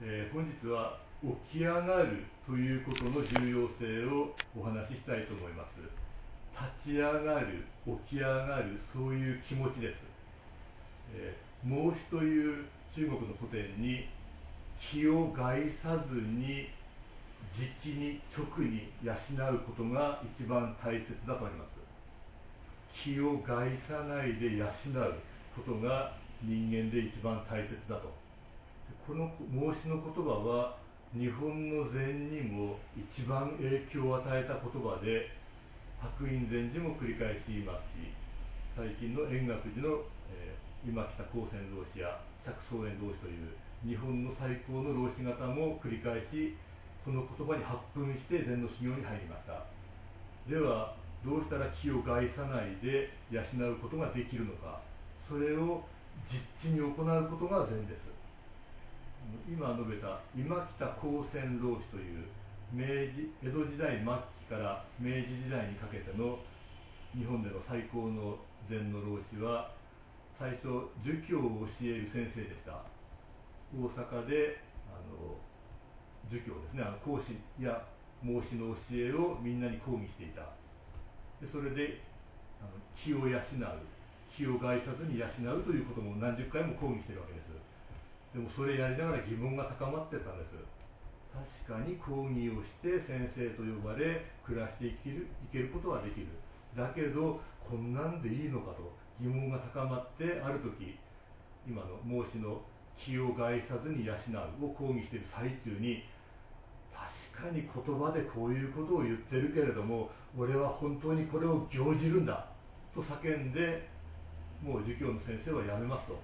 えー、本日は起き上がるということの重要性をお話ししたいと思います。立ち上がる起き上がるそういう気持ちです、えー、孟子という中国の古典に気を害さずに時期に直に養うことが一番大切だとあります。気を害さないで養うことが人間で一番大切だと。この孟子の言葉は日本の禅にも一番影響を与えた言葉で白隠禅師も繰り返し言いますし最近の円覚寺の、えー、今北高専老師や釈宗園老師という日本の最高の老師方も繰り返しこの言葉に発奮して禅の修行に入りました。ではどうしたら気を害さないで養うことができるのか。それを実地に行うことが禅です。今述べた今北高専老師という明治江戸時代末期から明治時代にかけての日本での最高の禅の老師は最初儒教を教える先生でした。大阪であの儒教ですねあの講師や孟子の教えをみんなに講義していた。でそれであの気を養う気を害さずに養うということも何十回も講義してるわけです。でもそれやりながら疑問が高まってたんです。確かに講義をして先生と呼ばれ暮らしていけるいけることはできる。だけどこんなんでいいのかと疑問が高まってある時今の孟子の気を害さずに養うを講義している最中に確かに言葉でこういうことを言ってるけれども俺は本当にこれを行じるんだと叫んでもう儒教の先生は辞めますと。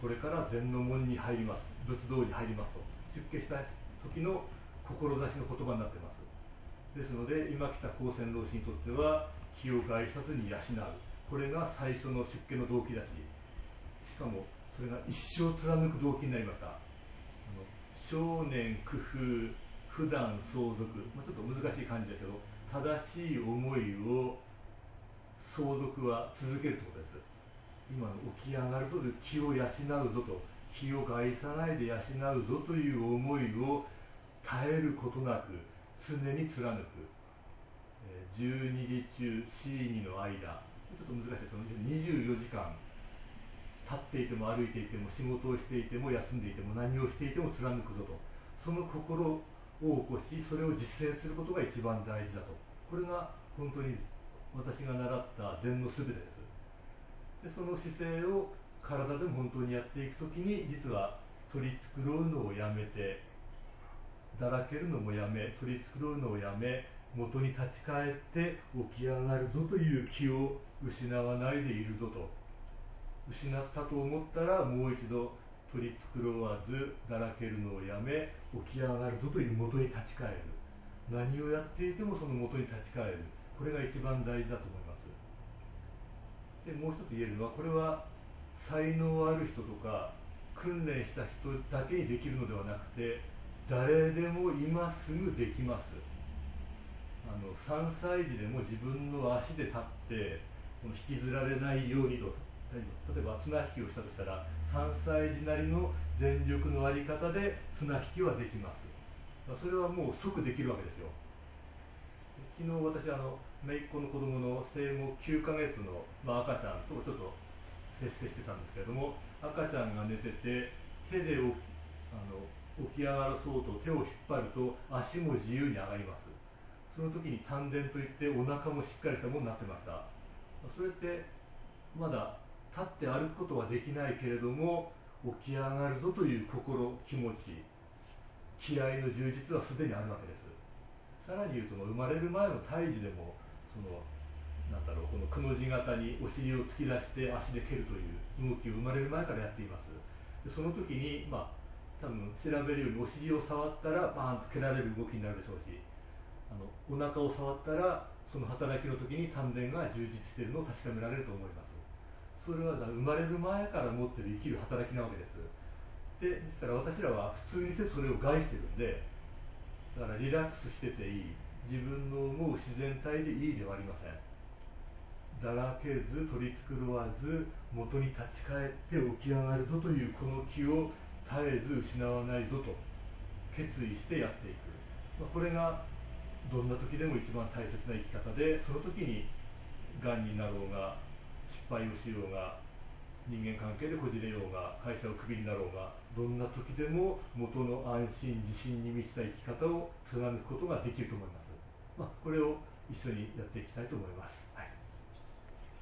これから禅の門に入ります。仏道に入りますと。出家した時の志の言葉になっています。ですので今来た高専老師にとっては気を害さずに養う。これが最初の出家の動機だししかもそれが一生貫く動機になりました。あの少年工夫普段相続、まあ、ちょっと難しい感じですけど正しい思いを相続は続けるということです。今起き上がると気を養うぞと気を害さないで養うぞという思いを耐えることなく常に貫く、12時中 C2 の間。ちょっと難しいですけど24時間。立っていても歩いていても仕事をしていても休んでいても何をしていても貫くぞと。その心を起こしそれを実践することが一番大事だと。これが本当に私が習った禅の全てです。でその姿勢を体でも本当にやっていくときに実は取り繕うのをやめてだらけるのもやめ取り繕うのをやめ元に立ち返って起き上がるぞという気を失わないでいるぞと。失ったと思ったらもう一度取り繕わずだらけるのをやめ起き上がるぞという元に立ち返る。何をやっていてもその元に立ち返る。これが一番大事だと思います。でもう一つ言えるのはこれは才能ある人とか訓練した人だけにできるのではなくて誰でも今すぐできます。あの3歳児でも自分の足で立って引きずられないようにと。例えば綱引きをしたとしたら3歳児なりの全力の在り方で綱引きはできます。それはもう即できるわけですよ。昨日私あの姪っ子の子供の生後9ヶ月の、まあ、赤ちゃんとちょっと接してたんですけれども赤ちゃんが寝てて手で起きあの起き上がらそうと手を引っ張ると足も自由に上がります。その時に丹田といってお腹もしっかりしたものになってました。それってまだ立って歩くことはできないけれども起き上がるぞという心気持ち気合の充実はすでにあるわけです。さらに言うと生まれる前の胎児でもそのなんだろうこのくの字型にお尻を突き出して足で蹴るという動きを生まれる前からやっています。でその時にまあ多分調べるようにお尻を触ったらバーンと蹴られる動きになるでしょうしあのお腹を触ったらその働きの時に丹田が充実しているのを確かめられると思います。それは生まれる前から持ってる生きる働きなわけです。でですから私らは普通にしてそれを害してるんでだからリラックスしてていい。自分の思う自然体でいいではありません。だらけず取り繕わず元に立ち返って起き上がるぞというこの気を絶えず失わないぞと決意してやっていく、まあ、これがどんな時でも一番大切な生き方でその時にがんになろうが失敗をしようが人間関係でこじれようが会社をクビになろうがどんな時でも元の安心自信に満ちた生き方を貫くことができると思います、まあ、これを一緒にやっていきたいと思います、